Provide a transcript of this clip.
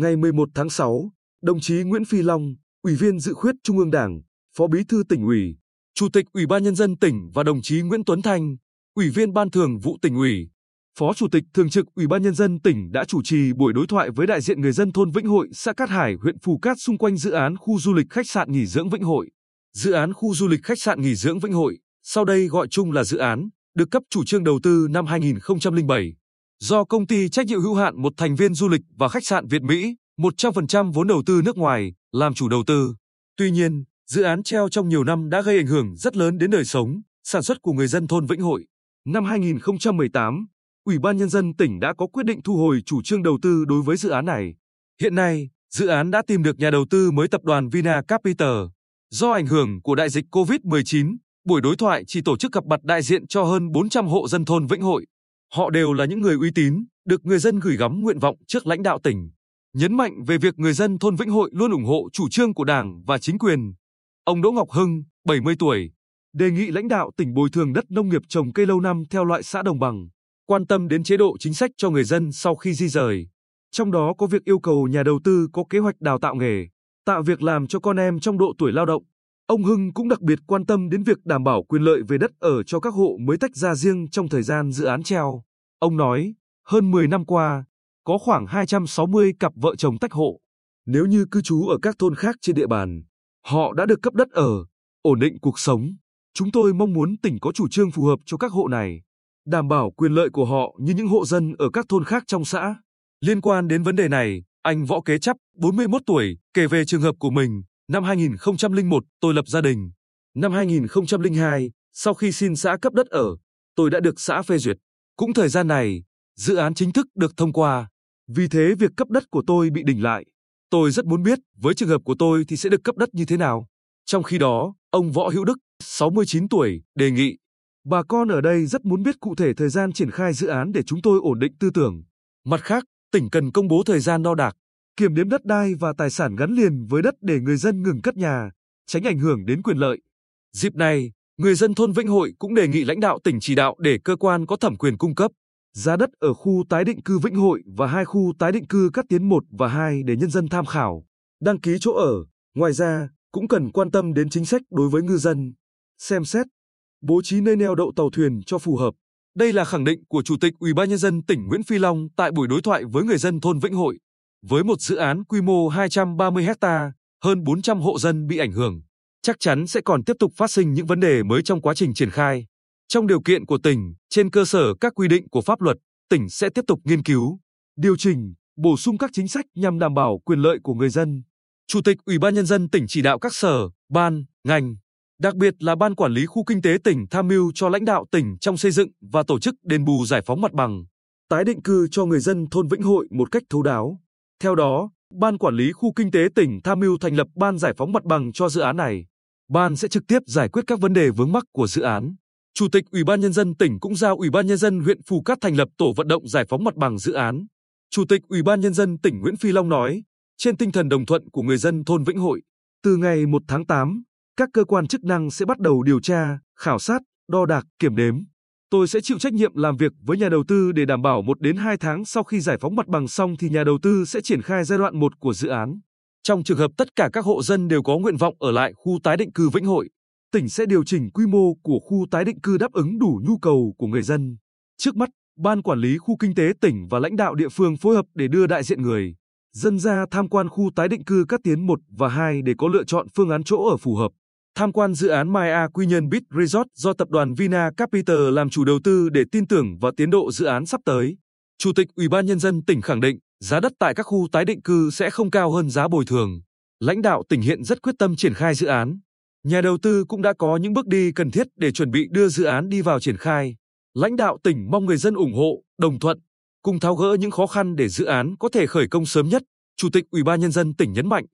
Ngày 11 tháng 6, đồng chí Nguyễn Phi Long, Ủy viên Dự khuyết Trung ương Đảng, Phó Bí thư tỉnh ủy, Chủ tịch Ủy ban nhân dân tỉnh và đồng chí Nguyễn Tuấn Thanh, Ủy viên Ban Thường vụ tỉnh ủy, Phó Chủ tịch Thường trực Ủy ban nhân dân tỉnh đã chủ trì buổi đối thoại với đại diện người dân thôn Vĩnh Hội, xã Cát Hải, huyện Phù Cát xung quanh dự án khu du lịch khách sạn nghỉ dưỡng Vĩnh Hội. Dự án khu du lịch khách sạn nghỉ dưỡng Vĩnh Hội, sau đây gọi chung là dự án, được cấp chủ trương đầu tư năm 2007 do công ty trách nhiệm hữu hạn một thành viên du lịch và khách sạn Việt Mỹ, 100% vốn đầu tư nước ngoài, làm chủ đầu tư. Tuy nhiên, dự án treo trong nhiều năm đã gây ảnh hưởng rất lớn đến đời sống, sản xuất của người dân thôn Vĩnh Hội. Năm 2018, Ủy ban Nhân dân tỉnh đã có quyết định thu hồi chủ trương đầu tư đối với dự án này. Hiện nay, dự án đã tìm được nhà đầu tư mới tập đoàn Vina Capital. Do ảnh hưởng của đại dịch COVID-19, buổi đối thoại chỉ tổ chức gặp mặt đại diện cho hơn 400 hộ dân thôn Vĩnh Hội. Họ đều là những người uy tín, được người dân gửi gắm nguyện vọng trước lãnh đạo tỉnh, nhấn mạnh về việc người dân thôn Vĩnh Hội luôn ủng hộ chủ trương của Đảng và chính quyền. Ông Đỗ Ngọc Hưng, 70 tuổi, đề nghị lãnh đạo tỉnh bồi thường đất nông nghiệp trồng cây lâu năm theo loại xã đồng bằng, quan tâm đến chế độ chính sách cho người dân sau khi di rời. Trong đó có việc yêu cầu nhà đầu tư có kế hoạch đào tạo nghề, tạo việc làm cho con em trong độ tuổi lao động. Ông Hưng cũng đặc biệt quan tâm đến việc đảm bảo quyền lợi về đất ở cho các hộ mới tách ra riêng trong thời gian dự án treo. Ông nói, hơn 10 năm qua, có khoảng 260 cặp vợ chồng tách hộ. Nếu như cư trú ở các thôn khác trên địa bàn, họ đã được cấp đất ở, ổn định cuộc sống. Chúng tôi mong muốn tỉnh có chủ trương phù hợp cho các hộ này, đảm bảo quyền lợi của họ như những hộ dân ở các thôn khác trong xã. Liên quan đến vấn đề này, anh Võ Kế Chấp, 41 tuổi, kể về trường hợp của mình. Năm 2001, tôi lập gia đình. Năm 2002, sau khi xin xã cấp đất ở, tôi đã được xã phê duyệt. Cũng thời gian này, dự án chính thức được thông qua. Vì thế việc cấp đất của tôi bị đình lại. Tôi rất muốn biết với trường hợp của tôi thì sẽ được cấp đất như thế nào. Trong khi đó, ông Võ Hữu Đức, 69 tuổi, đề nghị Bà con ở đây rất muốn biết cụ thể thời gian triển khai dự án để chúng tôi ổn định tư tưởng. Mặt khác, tỉnh cần công bố thời gian đo đạc, kiểm đếm đất đai và tài sản gắn liền với đất để người dân ngừng cất nhà, tránh ảnh hưởng đến quyền lợi. Dịp này, người dân thôn Vĩnh Hội cũng đề nghị lãnh đạo tỉnh chỉ đạo để cơ quan có thẩm quyền cung cấp giá đất ở khu tái định cư Vĩnh Hội và hai khu tái định cư Cát Tiến 1 và 2 để nhân dân tham khảo, đăng ký chỗ ở. Ngoài ra, cũng cần quan tâm đến chính sách đối với ngư dân, xem xét bố trí nơi neo đậu tàu thuyền cho phù hợp. Đây là khẳng định của Chủ tịch Ủy ban nhân dân tỉnh Nguyễn Phi Long tại buổi đối thoại với người dân thôn Vĩnh Hội. Với một dự án quy mô 230 ha, hơn 400 hộ dân bị ảnh hưởng, chắc chắn sẽ còn tiếp tục phát sinh những vấn đề mới trong quá trình triển khai. Trong điều kiện của tỉnh, trên cơ sở các quy định của pháp luật, tỉnh sẽ tiếp tục nghiên cứu, điều chỉnh, bổ sung các chính sách nhằm đảm bảo quyền lợi của người dân. Chủ tịch Ủy ban nhân dân tỉnh chỉ đạo các sở, ban, ngành, đặc biệt là ban quản lý khu kinh tế tỉnh tham mưu cho lãnh đạo tỉnh trong xây dựng và tổ chức đền bù giải phóng mặt bằng, tái định cư cho người dân thôn Vĩnh Hội một cách thấu đáo. Theo đó, ban quản lý khu kinh tế tỉnh tham mưu thành lập ban giải phóng mặt bằng cho dự án này. Ban sẽ trực tiếp giải quyết các vấn đề vướng mắc của dự án. Chủ tịch Ủy ban nhân dân tỉnh cũng giao Ủy ban nhân dân huyện Phù Cát thành lập tổ vận động giải phóng mặt bằng dự án. Chủ tịch Ủy ban nhân dân tỉnh Nguyễn Phi Long nói, trên tinh thần đồng thuận của người dân thôn Vĩnh Hội, từ ngày 1 tháng 8, các cơ quan chức năng sẽ bắt đầu điều tra, khảo sát, đo đạc, kiểm đếm. Tôi sẽ chịu trách nhiệm làm việc với nhà đầu tư để đảm bảo 1 đến 2 tháng sau khi giải phóng mặt bằng xong thì nhà đầu tư sẽ triển khai giai đoạn 1 của dự án. Trong trường hợp tất cả các hộ dân đều có nguyện vọng ở lại khu tái định cư Vĩnh Hội, tỉnh sẽ điều chỉnh quy mô của khu tái định cư đáp ứng đủ nhu cầu của người dân. Trước mắt, Ban Quản lý Khu Kinh tế tỉnh và lãnh đạo địa phương phối hợp để đưa đại diện người, dân ra tham quan khu tái định cư các Tiến 1 và 2 để có lựa chọn phương án chỗ ở phù hợp. Tham quan dự án Maya Quy Nhơn Beach Resort do tập đoàn Vina Capital làm chủ đầu tư để tin tưởng vào tiến độ dự án sắp tới. Chủ tịch Ủy ban Nhân dân tỉnh khẳng định, giá đất tại các khu tái định cư sẽ không cao hơn giá bồi thường. Lãnh đạo tỉnh hiện rất quyết tâm triển khai dự án. Nhà đầu tư cũng đã có những bước đi cần thiết để chuẩn bị đưa dự án đi vào triển khai. Lãnh đạo tỉnh mong người dân ủng hộ, đồng thuận, cùng tháo gỡ những khó khăn để dự án có thể khởi công sớm nhất. Chủ tịch Ủy ban nhân dân tỉnh nhấn mạnh,